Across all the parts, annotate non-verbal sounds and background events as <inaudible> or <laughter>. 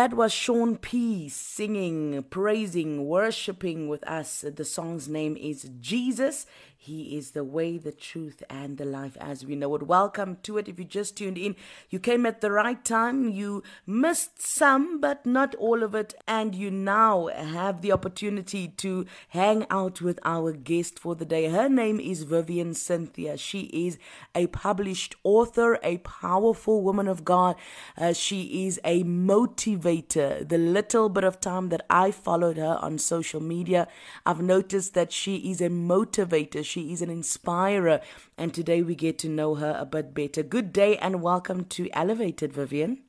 That was Sean P singing, praising, worshiping with us. The song's name is Jesus. He is the way, the truth, and the life as we know it. Welcome to it. If you just tuned in, you came at the right time. You missed some, but not all of it. And you now have the opportunity to hang out with our guest for the day. Her name is Vivian Cynthia. She is a published author, a powerful woman of God. Uh, she is a motivator. The little bit of time that I followed her on social media, I've noticed that she is a motivator. She is an inspirer, and today we get to know her a bit better. Good day and welcome to Elevated, Vivian.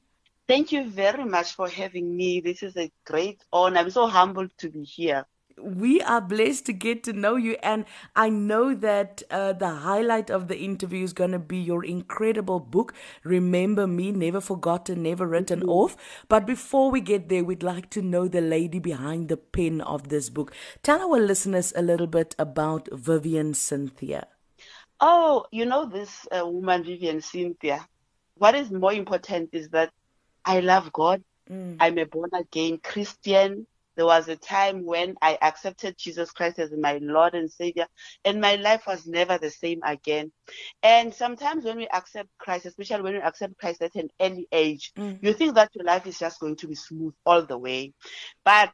Thank you very much for having me. This is a great honor. I'm so humbled to be here we are blessed to get to know you and i know that uh, the highlight of the interview is going to be your incredible book remember me never forgotten never written mm-hmm. off. But before we get there we'd like to know the lady behind the pen of this book. Tell our listeners a little bit about vivian cynthia. Oh you know this uh, woman vivian cynthia. What is more important is that i love god. Mm. i'm a born again christian there was a time when I accepted Jesus Christ as my Lord and Savior, and my life was never the same again. And sometimes when we accept Christ, especially when we accept Christ at an early age, mm. you think that your life is just going to be smooth all the way. But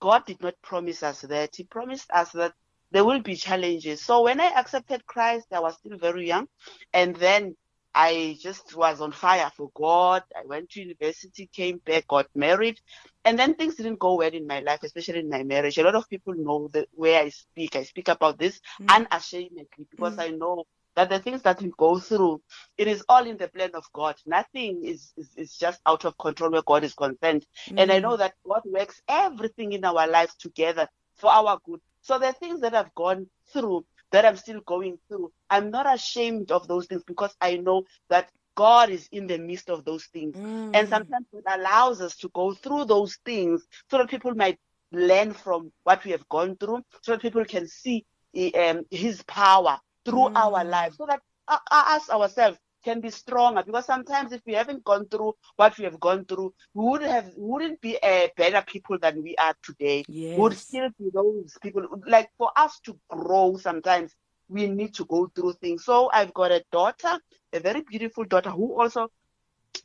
God did not promise us that. He promised us that there will be challenges. So when I accepted Christ, I was still very young. And then I just was on fire for God. I went to university, came back, got married, and then things didn't go well in my life, especially in my marriage. A lot of people know that where I speak, I speak about this mm. unashamedly because mm. I know that the things that we go through, it is all in the plan of God. Nothing is, is, is just out of control where God is concerned. Mm. And I know that God works everything in our lives together for our good. So the things that I've gone through, that I'm still going through, I'm not ashamed of those things because I know that God is in the midst of those things. Mm. And sometimes it allows us to go through those things so that people might learn from what we have gone through, so that people can see um, His power through mm. our lives, so that uh, us ourselves can be stronger because sometimes if we haven't gone through what we have gone through, we would have wouldn't be a uh, better people than we are today. Yes. We would still be those people. Like for us to grow, sometimes we need to go through things. So I've got a daughter, a very beautiful daughter who also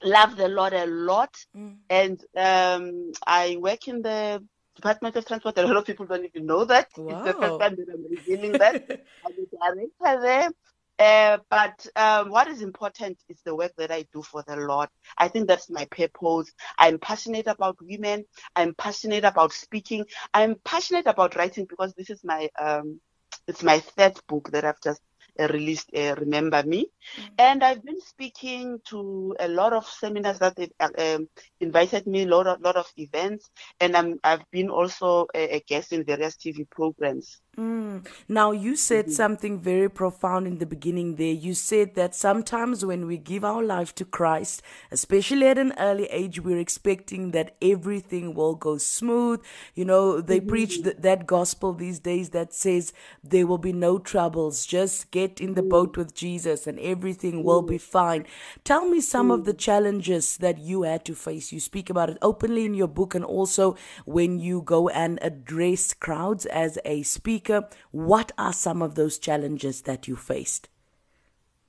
loves the Lord a lot, mm. and um, I work in the Department of Transport. A lot of people don't even know that. Wow. It's the first time that I'm revealing that. <laughs> I'm a director there. Uh, but um, what is important is the work that I do for the Lord. I think that's my purpose. I'm passionate about women. I'm passionate about speaking. I'm passionate about writing because this is my um, it's my third book that I've just released uh, Remember Me. Mm-hmm. And I've been speaking to a lot of seminars that they've uh, um, invited me, a lot of, lot of events, and I'm, I've been also a, a guest in various TV programs. Mm. Now, you said mm-hmm. something very profound in the beginning there. You said that sometimes when we give our life to Christ, especially at an early age, we're expecting that everything will go smooth. You know, they mm-hmm. preach th- that gospel these days that says there will be no troubles. Just get in the mm-hmm. boat with Jesus and everything will be mm-hmm. fine. Tell me some of the mm-hmm. challenges that you had to face. You speak about it openly in your book and also when you go and address crowds as a speaker what are some of those challenges that you faced?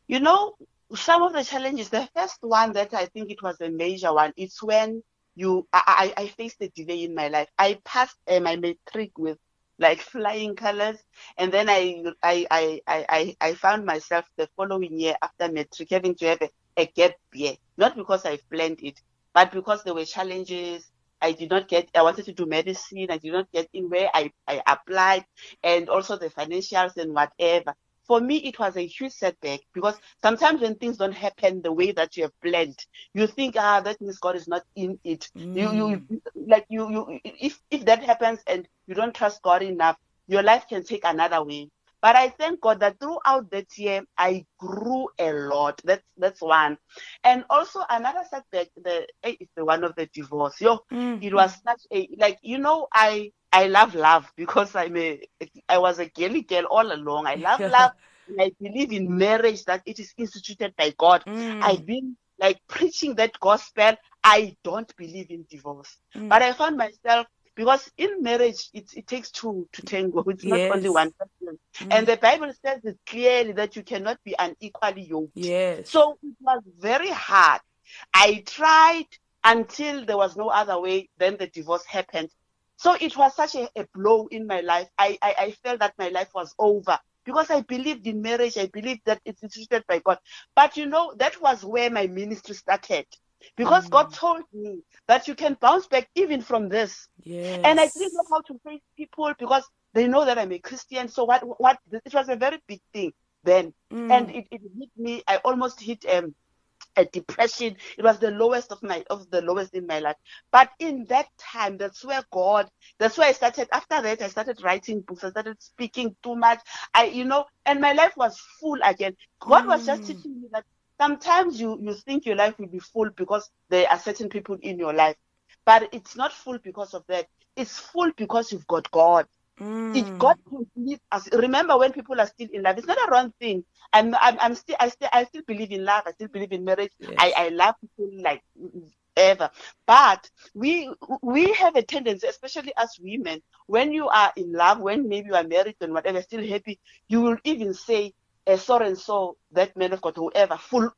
You know, some of the challenges, the first one that I think it was a major one, it's when you, I, I faced a delay in my life. I passed uh, my matric with like flying colors. And then I, I, I, I, I found myself the following year after matric having to have a, a gap year, not because I planned it, but because there were challenges I did not get, I wanted to do medicine. I did not get in where I, I applied and also the financials and whatever. For me, it was a huge setback because sometimes when things don't happen the way that you have planned, you think, ah, that means God is not in it. Mm. You, you, mm. like you, you, if, if that happens and you don't trust God enough, your life can take another way. But I thank God that throughout that year I grew a lot. That's that's one. And also another setback the is the one of the divorce. Yo, mm-hmm. it was such a like you know I I love love because I'm a I was a girly girl all along. I love love. I believe in marriage that it is instituted by God. Mm. I've been like preaching that gospel I don't believe in divorce. Mm. But I found myself because in marriage it, it takes two to tango. It's not only one person. Mm. And the Bible says it clearly that you cannot be unequally yoked. Yes. So it was very hard. I tried until there was no other way. Then the divorce happened. So it was such a, a blow in my life. I, I, I felt that my life was over because I believed in marriage. I believed that it's instituted by God. But you know, that was where my ministry started. Because mm. God told me that you can bounce back even from this. Yes. And I didn't know how to face people because they know that I'm a Christian. So what what it was a very big thing then. Mm. And it, it hit me. I almost hit um a depression. It was the lowest of my of the lowest in my life. But in that time, that's where God, that's where I started. After that, I started writing books. I started speaking too much. I, you know, and my life was full again. God mm. was just mm. teaching me that sometimes you you think your life will be full because there are certain people in your life, but it's not full because of that. It's full because you've got God. Mm. It God complete us. Remember when people are still in love, it's not a wrong thing. I'm, I'm, I'm still, I still, I still believe in love. I still believe in marriage. Yes. I, I love people like ever. But we, we have a tendency, especially as women, when you are in love, when maybe you are married and whatever, still happy, you will even say, uh, so and so, that man of God, whoever, ful,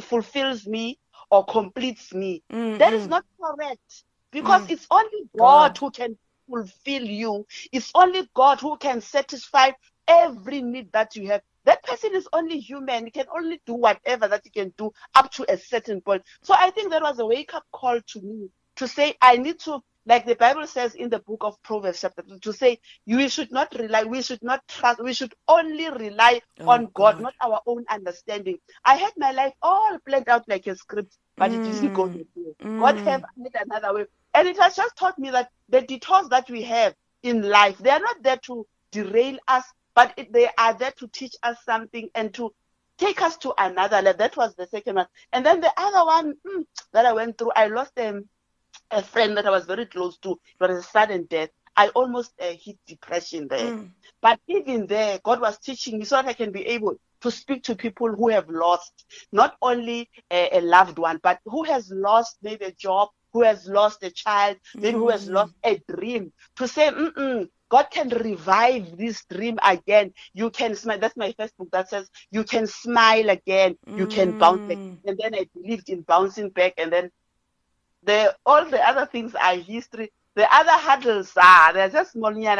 fulfills me or completes me. Mm-hmm. That is mm. not correct because mm. it's only God, God, who can fulfill you. It's only God who can satisfy every need that you have. That person is only human. He can only do whatever that he can do up to a certain point. So I think that was a wake up call to me to say, I need to, like the Bible says in the book of Proverbs, chapter two, to say, we should not rely, we should not trust, we should only rely oh, on God, God, not our own understanding. I had my life all planned out like a script, but mm. it didn't go mm. way. Mm. God have made another way. And it has just taught me that the detours that we have in life, they are not there to derail us, but it, they are there to teach us something and to take us to another level. That was the second one. And then the other one mm, that I went through, I lost um, a friend that I was very close to. It was a sudden death. I almost uh, hit depression there. Mm. But even there, God was teaching me so that I can be able to speak to people who have lost not only a, a loved one, but who has lost maybe a job, who has lost a child, maybe mm. who has lost a dream, to say, Mm-mm, God can revive this dream again. You can smile. That's my first book that says you can smile again. You mm. can bounce back. Mm. And then I believed in bouncing back. And then the all the other things are history. The other hurdles are they're just small things.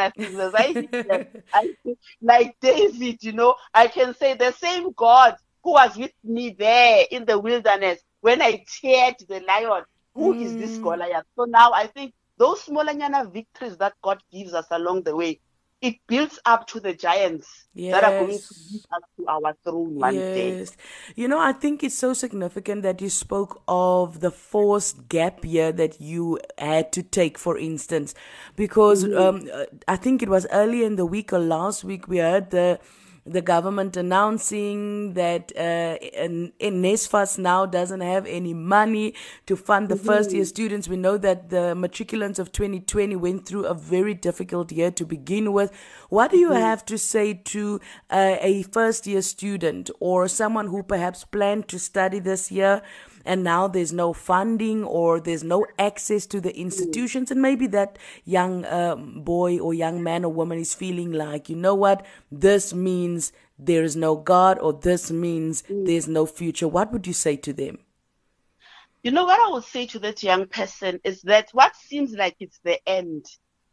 I, <laughs> I, like David, you know, I can say the same God who was with me there in the wilderness when I teared the lion who mm. is this. Goliath? So now I think those smallanyana victories that God gives us along the way, it builds up to the giants yes. that are going to lead us to our throne one yes. day. You know, I think it's so significant that you spoke of the forced gap year that you had to take, for instance, because mm-hmm. um, I think it was earlier in the week or last week we heard the the government announcing that uh, NSFAS now doesn't have any money to fund the mm-hmm. first year students. We know that the matriculants of 2020 went through a very difficult year to begin with. What do you mm-hmm. have to say to uh, a first year student or someone who perhaps planned to study this year? And now there's no funding or there's no access to the institutions. And maybe that young um, boy or young man or woman is feeling like you know what? This means there is no god or this means there's no future. What would you say to them? You know what i would say to that young person is that what seems like it's the end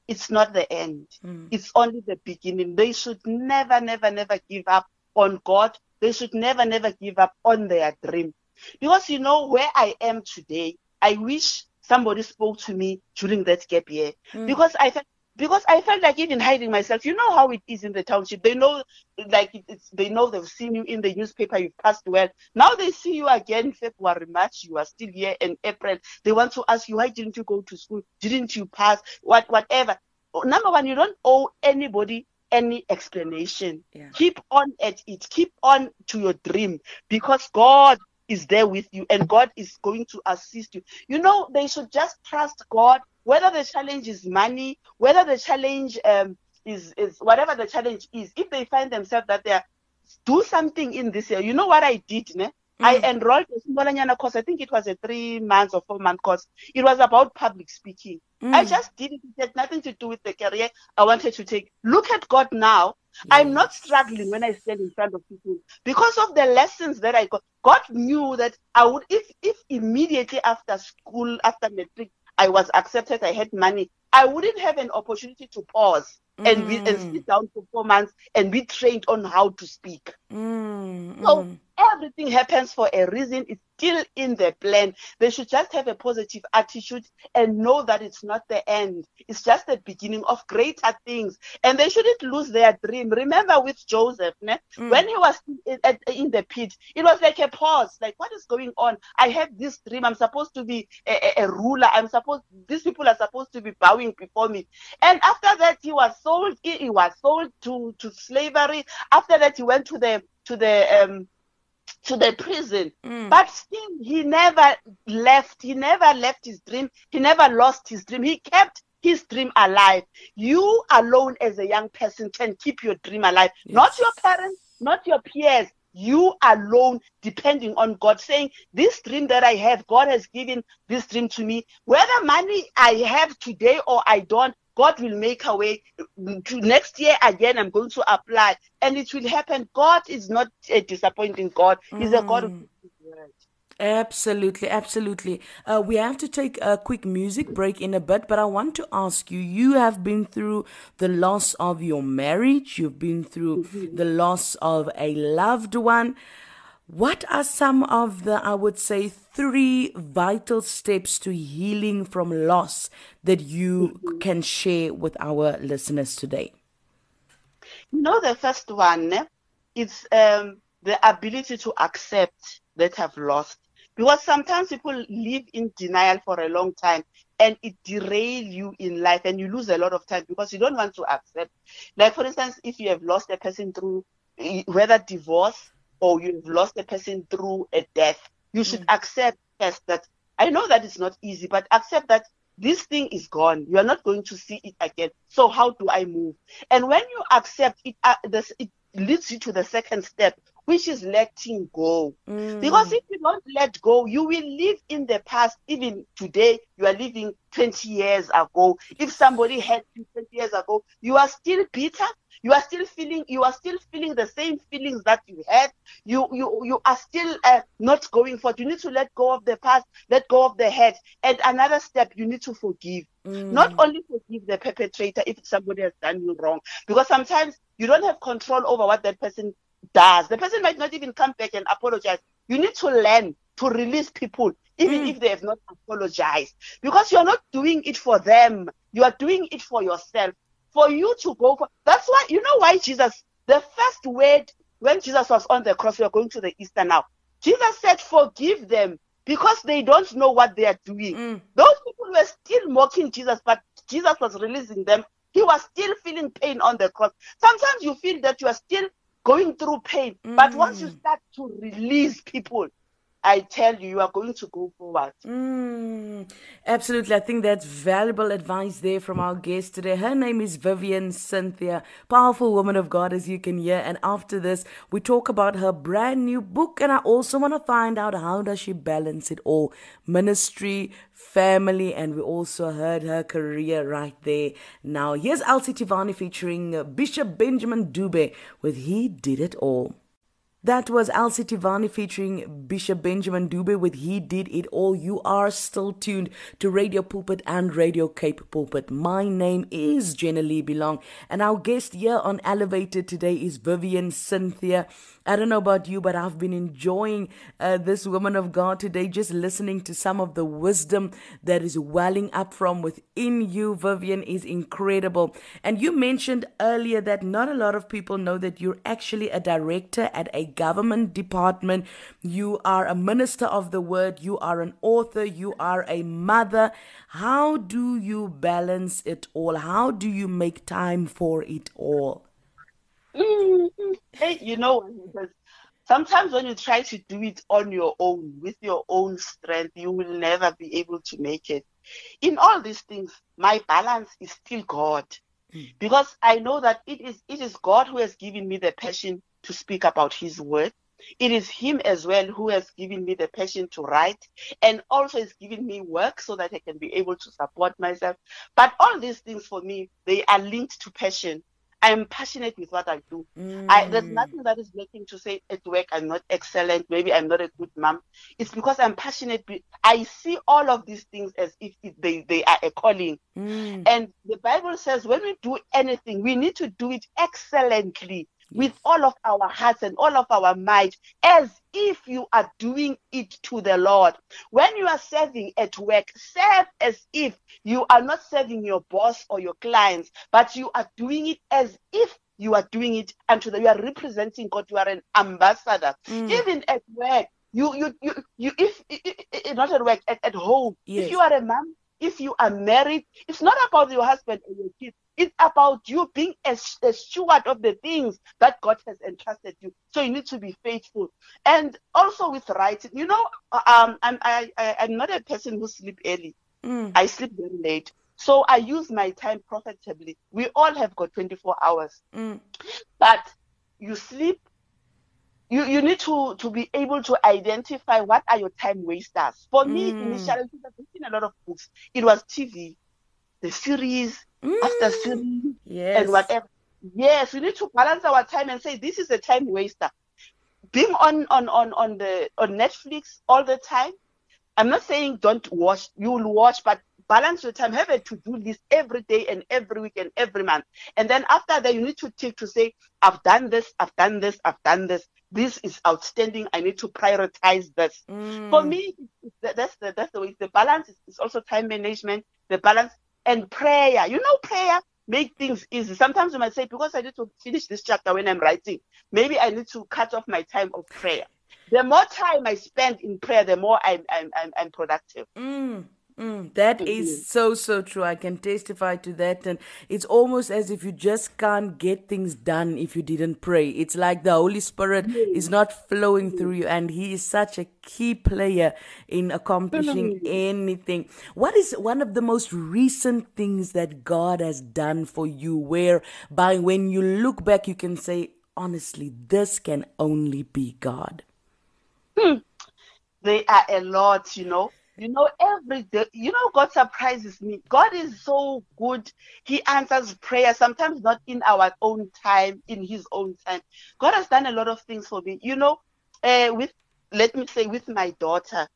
it's not the end. Mm. it's only the beginning. They should never never never give up on god. They should never never give up on their dream because you know where I am today, I wish somebody spoke to me during that gap year. Mm. Because I felt because I felt like even hiding myself. You know how it is in the township. They know, like it's, they know they've seen you in the newspaper. You've passed well. Now they see you again February, March. You are still here in April. They want to ask you why didn't you go to school? Didn't you pass? What whatever. Number one, you don't owe anybody any explanation. Yeah. Keep on at it. Keep on to your dream because God is there with you and God is going to assist you. You know, they should just trust God, whether the challenge is money, whether the challenge um, is, is whatever the challenge is. If they find themselves that they are do something in this year, you know what I did, ne? Mm. I enrolled in Simbolanyana course. I think it was a three months or four month course. It was about public speaking. Mm. I just did it. It had nothing to do with the career I wanted to take. Look at God now. Yes. I'm not struggling when I stand in front of people because of the lessons that I got. God knew that I would, if if immediately after school, after matric, I was accepted, I had money, I wouldn't have an opportunity to pause mm. and be and mm. sit down for four months and be trained on how to speak. Mm. So mm. Everything happens for a reason. It's still in the plan. They should just have a positive attitude and know that it's not the end. It's just the beginning of greater things. And they shouldn't lose their dream. Remember with Joseph, ne? Mm. when he was in, in, the pit, it was like a pause. Like, what is going on? I have this dream. I'm supposed to be a, a, a ruler. I'm supposed, these people are supposed to be bowing before me. And after that, he was sold, he, he was sold to, to slavery. After that, he went to the, to the, um, to the prison. Mm. But still, he never left. He never left his dream. He never lost his dream. He kept his dream alive. You alone, as a young person, can keep your dream alive. Yes. Not your parents, not your peers. You alone, depending on God, saying, This dream that I have, God has given this dream to me. Whether money I have today or I don't, God will make a way. To next year again, I'm going to apply, and it will happen. God is not a disappointing God. He's mm. a God of mm. Absolutely, absolutely. Uh, we have to take a quick music break in a bit, but I want to ask you you have been through the loss of your marriage, you've been through mm-hmm. the loss of a loved one. What are some of the, I would say, three vital steps to healing from loss that you mm-hmm. can share with our listeners today? You know, the first one is um, the ability to accept that I've lost. Because sometimes people live in denial for a long time and it derail you in life and you lose a lot of time because you don't want to accept. Like, for instance, if you have lost a person through whether divorce or you've lost a person through a death, you should mm. accept first that I know that it's not easy, but accept that this thing is gone. You are not going to see it again. So how do I move? And when you accept it, uh, this, it leads you to the second step, which is letting go. Mm. Because if you don't let go, you will live in the past. Even today, you are living 20 years ago. If somebody had you 20 years ago, you are still bitter. You are still feeling. You are still feeling the same feelings that you had. You you you are still uh, not going forward. You need to let go of the past. Let go of the head. And another step, you need to forgive. Mm. Not only forgive the perpetrator if somebody has done you wrong, because sometimes you don't have control over what that person does. The person might not even come back and apologize. You need to learn to release people, even mm. if they have not apologized, because you're not doing it for them. You are doing it for yourself. For you to go for that's why you know why Jesus, the first word when Jesus was on the cross, we are going to the Easter now. Jesus said, Forgive them because they don't know what they are doing. Mm. Those people were still mocking Jesus, but Jesus was releasing them. He was still feeling pain on the cross. Sometimes you feel that you are still going through pain. Mm. But once you start to release people, I tell you, you are going to go forward. Mm, absolutely. I think that's valuable advice there from our guest today. Her name is Vivian Cynthia, powerful woman of God, as you can hear. And after this, we talk about her brand new book. And I also want to find out how does she balance it all? Ministry, family, and we also heard her career right there. Now, here's Elsie Tivani featuring Bishop Benjamin Dube with He Did It All. That was Elsie Tivani featuring Bishop Benjamin Dube with He Did It All. You are still tuned to Radio Pulpit and Radio Cape Pulpit. My name is Jenna Leigh Bilong, and our guest here on Elevated today is Vivian Cynthia. I don't know about you, but I've been enjoying uh, this woman of God today, just listening to some of the wisdom that is welling up from within you. Vivian is incredible. And you mentioned earlier that not a lot of people know that you're actually a director at a government department. You are a minister of the word. You are an author. You are a mother. How do you balance it all? How do you make time for it all? Hey, you know, because sometimes when you try to do it on your own, with your own strength, you will never be able to make it. In all these things, my balance is still God. Mm. Because I know that it is it is God who has given me the passion to speak about his word. It is Him as well who has given me the passion to write and also has given me work so that I can be able to support myself. But all these things for me, they are linked to passion. I am passionate with what I do. Mm. I, there's nothing that is making to say at work I'm not excellent. Maybe I'm not a good mom. It's because I'm passionate. I see all of these things as if they, they are a calling. Mm. And the Bible says when we do anything, we need to do it excellently with all of our hearts and all of our might, as if you are doing it to the Lord. When you are serving at work, serve as if you are not serving your boss or your clients, but you are doing it as if you are doing it unto the you are representing God. You are an ambassador. Mm. Even at work, you you you, you if, if, if not at work, at, at home, yes. if you are a mom, if you are married, it's not about your husband or your kids. It's about you being a, a, steward of the things that God has entrusted you. So you need to be faithful. And also with writing, you know, um, I'm I, I am not a person who sleep early. Mm. I sleep very late. So I use my time profitably. We all have got 24 hours. Mm. But you sleep you, you need to, to be able to identify what are your time wasters. For me, mm. initially, I've reading a lot of books. It was TV, the series, mm. after series, yes. and whatever. Yes, we need to balance our time and say this is a time waster. Being on on on on the on Netflix all the time. I'm not saying don't watch. You'll watch, but balance your time. Have a to-do list every day and every week and every month. And then after that, you need to take to say, I've done this, I've done this, I've done this. This is outstanding. I need to prioritize this. Mm. For me, that's the that's the way. The balance is also time management. The balance and prayer. You know, prayer make things easy. Sometimes you might say, because I need to finish this chapter when I'm writing, maybe I need to cut off my time of prayer. The more time I spend in prayer, the more I'm I'm I'm, I'm productive. Mm. Mm, that is so so true. I can testify to that, and it's almost as if you just can't get things done if you didn't pray. It's like the Holy Spirit is not flowing through you, and He is such a key player in accomplishing anything. What is one of the most recent things that God has done for you, whereby when you look back, you can say, honestly, this can only be God? Hmm. They are a lot, you know you know, every day, you know, God surprises me. God is so good. He answers prayer, sometimes not in our own time, in His own time. God has done a lot of things for me. You know, uh, with, let me say, with my daughter,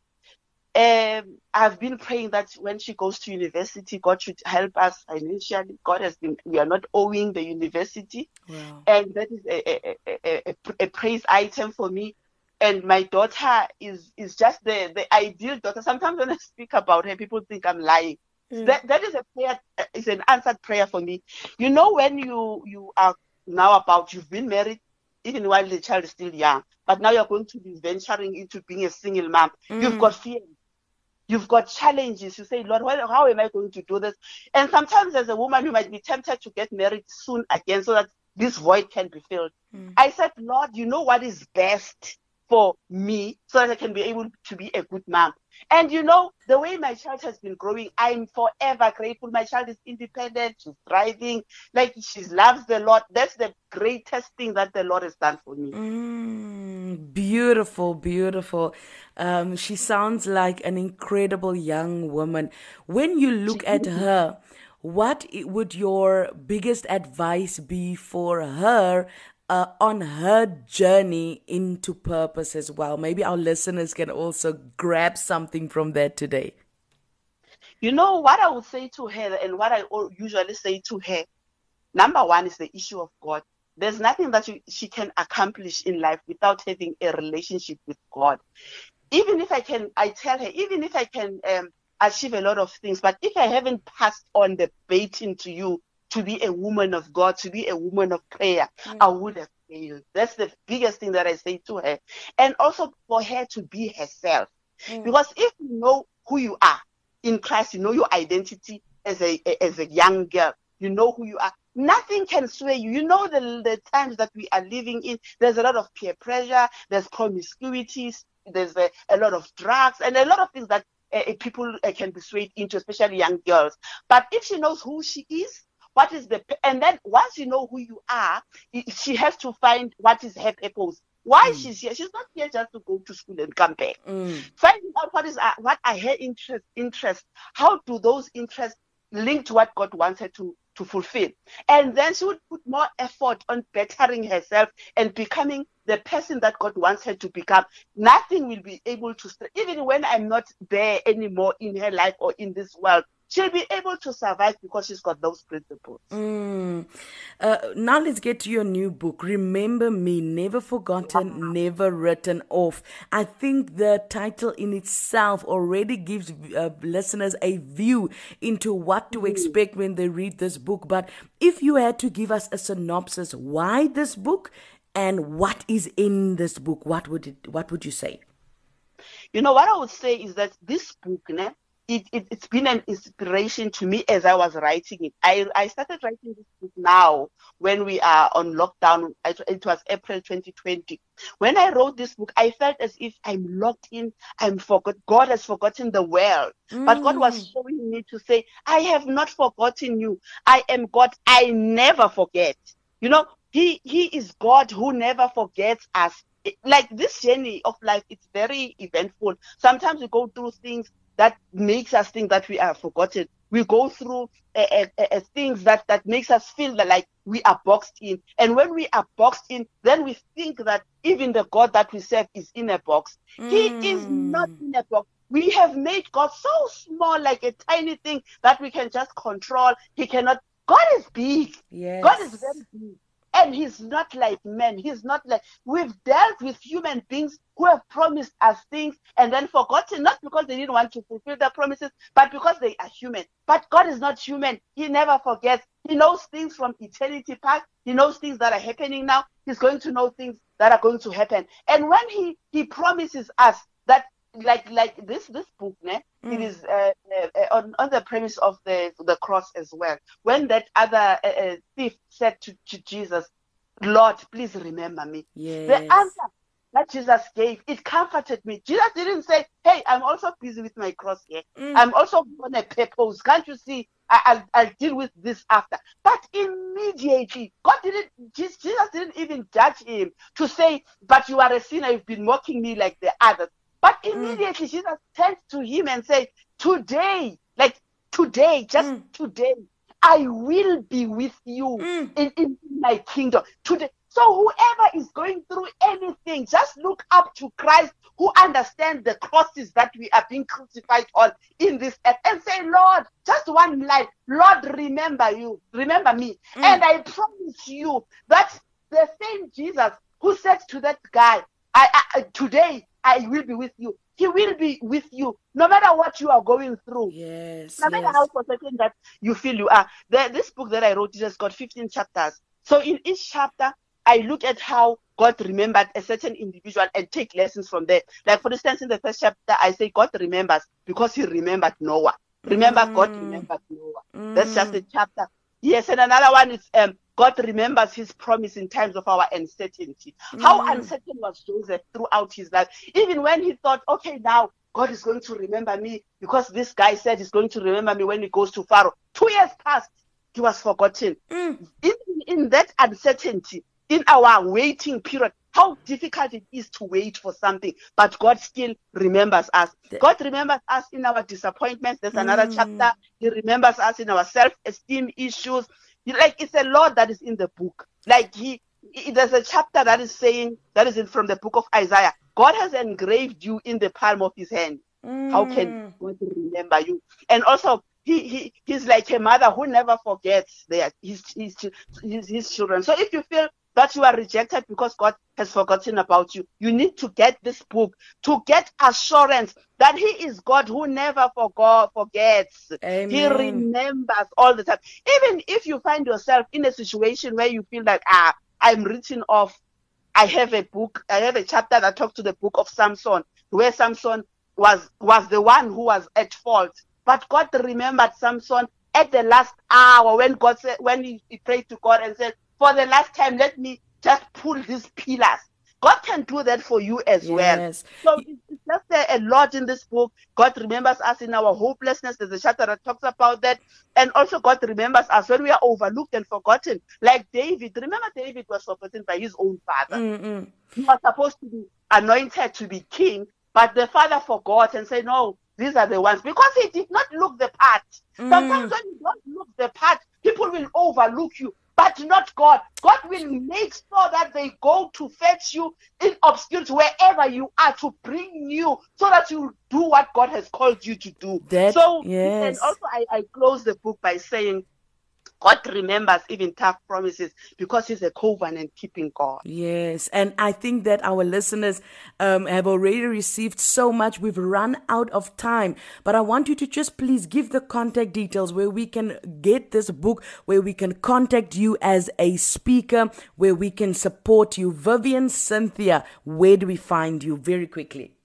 um, I've been praying that when she goes to university, God should help us financially. God has been, we are not owing the university. Wow. And that is a, a, a, a, a praise item for me and my daughter is is just the the ideal daughter. Sometimes when I speak about her, people think I'm lying. Mm. That that is a prayer. It's an answered prayer for me. You know when you you are now about you've been married even while the child is still young, but now you're going to be venturing into being a single mom. Mm. You've got fear. You've got challenges. You say, Lord, how am I going to do this? And sometimes, as a woman, you might be tempted to get married soon again so that this void can be filled. Mm. I said, Lord, you know what is best for me so that I can be able to be a good mom. And you know, the way my child has been growing, I'm forever grateful. My child is independent, she's thriving, like she loves the Lord. That's the greatest thing that the Lord has done for me. Mm, beautiful, beautiful. Um, she sounds like an incredible young woman. When you look at her, what would your biggest advice be for her uh, on her journey into purpose as well. Maybe our listeners can also grab something from that today. You know what I would say to her, and what I usually say to her number one is the issue of God. There's nothing that you, she can accomplish in life without having a relationship with God. Even if I can, I tell her, even if I can um, achieve a lot of things, but if I haven't passed on the baton to you, to be a woman of God, to be a woman of prayer, mm. I would have failed. That's the biggest thing that I say to her. And also for her to be herself. Mm. Because if you know who you are in Christ, you know your identity as a as a young girl, you know who you are. Nothing can sway you. You know the the times that we are living in. There's a lot of peer pressure. There's promiscuities, There's a, a lot of drugs and a lot of things that uh, people uh, can be swayed into, especially young girls. But if she knows who she is, what is the and then once you know who you are she has to find what is her purpose why mm. she's here. She's not here just to go to school and come back. Mm. Finding out what is uh, what are her interest interest. How do those interests link to what God wants her to to fulfill. And then she would put more effort on bettering herself and becoming the person that God wants her to become. Nothing will be able to, even when I'm not there anymore in her life or in this world, she'll be able to survive because she's got those principles. Mm. Uh, now let's get to your new book, Remember Me, Never Forgotten. Never Written Off. I think the title in itself already gives uh, listeners a view into what to mm. expect when they read this book. But if you had to give us a synopsis, why this book and what is in this book, what would it, what would you say? You know, what I would say is that this book, né, it, it, has been an inspiration to me as I was writing it. I, I started writing this book now when we are on lockdown. It was April 2020. When I wrote this book, I felt as if I'm locked in. I'm forgot. God has forgotten the world. Mm. But God was mm. showing me to say, I have not forgotten you. I am God. I never forget. You know, He He is God who never forgets us like this journey of life it's very eventful sometimes we go through things that makes us think that we are forgotten. We go through uh, uh, things that, that makes us feel that like we are boxed in. And when we are boxed in, then we think that even the God that we serve is in a box. Mm. He is not in a box. We have made God so small, like a tiny thing that we can just control. He cannot. God is big. Yes. God is very big. And he's not like men. He's not like we've dealt with human beings who have promised us things and then forgotten, not because they didn't want to fulfill their promises, but because they are human. But God is not human. He never forgets. He knows things from eternity past. He knows things that are happening now. He's going to know things that are going to happen. And when he he promises us that like like this this book ne, mm. it is uh, uh, on, on the premise of the the cross as well when that other uh, uh, thief said to, to jesus lord please remember me yes. the answer that jesus gave it comforted me jesus didn't say hey i'm also busy with my cross here mm. i'm also on a purpose can't you see I, will I'll deal with this after. But immediately, God didn't, Jesus didn't even judge him to say, but you are a sinner, you've been mocking me like the others. But mm. immediately mm. Jesus turned to him and said, Today, like today, just mm. today, I will be with you mm. in, in my kingdom. Today. So whoever is going through anything, just look up to Christ who understands the crosses that we are being crucified on in this earth and say, Lord, just one life. Lord, remember you. Remember me. Mm. And I promise you that the same Jesus who said to that guy, I, I today I will be with you. He will be with you no matter what you are going through. Yes. No matter yes. how forsaken that you feel you are. The, this book that I wrote it has got 15 chapters. So in each chapter, I look at how God remembered a certain individual and take lessons from there. Like for instance, in the first chapter, I say God remembers because He remembered Noah. Remember, mm. God remembered Noah. Mm. That's just a chapter. Yes, and another one is um, God remembers his promise in times of our uncertainty. Mm. How uncertain was Joseph throughout his life? Even when he thought, okay, now God is going to remember me because this guy said he's going to remember me when he goes to Pharaoh. Two years passed, he was forgotten. Mm. In, in that uncertainty, in our waiting period, how difficult it is to wait for something, but God still remembers us. God remembers us in our disappointments. There's another mm. chapter. He remembers us in our self esteem issues like it's a law that is in the book. Like he, he, there's a chapter that is saying that is in from the book of Isaiah. God has engraved you in the palm of His hand. Mm. How can God remember you? And also, he, he he's like a mother who never forgets their his, his his his children. So if you feel that you are rejected because God has forgotten about you. You need to get this book to get assurance that He is God who never forgot, forgets. Amen. He remembers all the time. Even if you find yourself in a situation where you feel like, ah, I'm written off. I have a book, I have a chapter that talks to the book of Samson, where Samson was was the one who was at fault. But God remembered Samson at the last hour when God said when he, he prayed to God and said, for the last time, let me just pull these pillars. God can do that for you as yes. well. So it's just a, a, lot in this book. God remembers us in our hopelessness. There's a chapter that talks about that. And also God remembers us when we are overlooked and forgotten. Like David. Remember David was forgotten by his own father. Mm-mm. He was supposed to be anointed to be king, but the father forgot and said, no, these are the ones. Because he did not look the part. Mm. Sometimes when you don't look the part, people will overlook you but not God. God will make sure that they go to fetch you in obscurity wherever you are to bring you so that you do what God has called you to do. That, so, yes. and also I, I close the book by saying God remembers even tough promises because He's a covenant keeping God. Yes. And I think that our listeners um, have already received so much. We've run out of time. But I want you to just please give the contact details where we can get this book, where we can contact you as a speaker, where we can support you. Vivian Cynthia, where do we find you very quickly?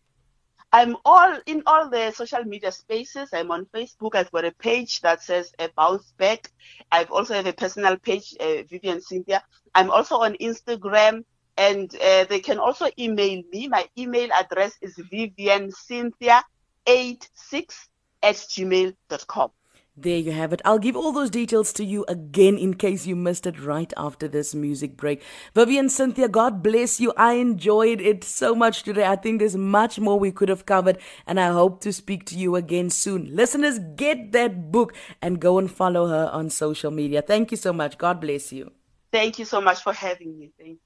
I'm all in all the social media spaces. I'm on Facebook. I've got a page that says a bounce back. I've also have a personal page, uh, Vivian Cynthia. I'm also on Instagram, and uh, they can also email me. My email address is viviancynthia86 at gmail.com. There you have it. I'll give all those details to you again in case you missed it right after this music break. Vivian Cynthia, God bless you. I enjoyed it so much today. I think there's much more we could have covered, and I hope to speak to you again soon. Listeners, get that book and go and follow her on social media. Thank you so much. God bless you. Thank you so much for having me. Thank you.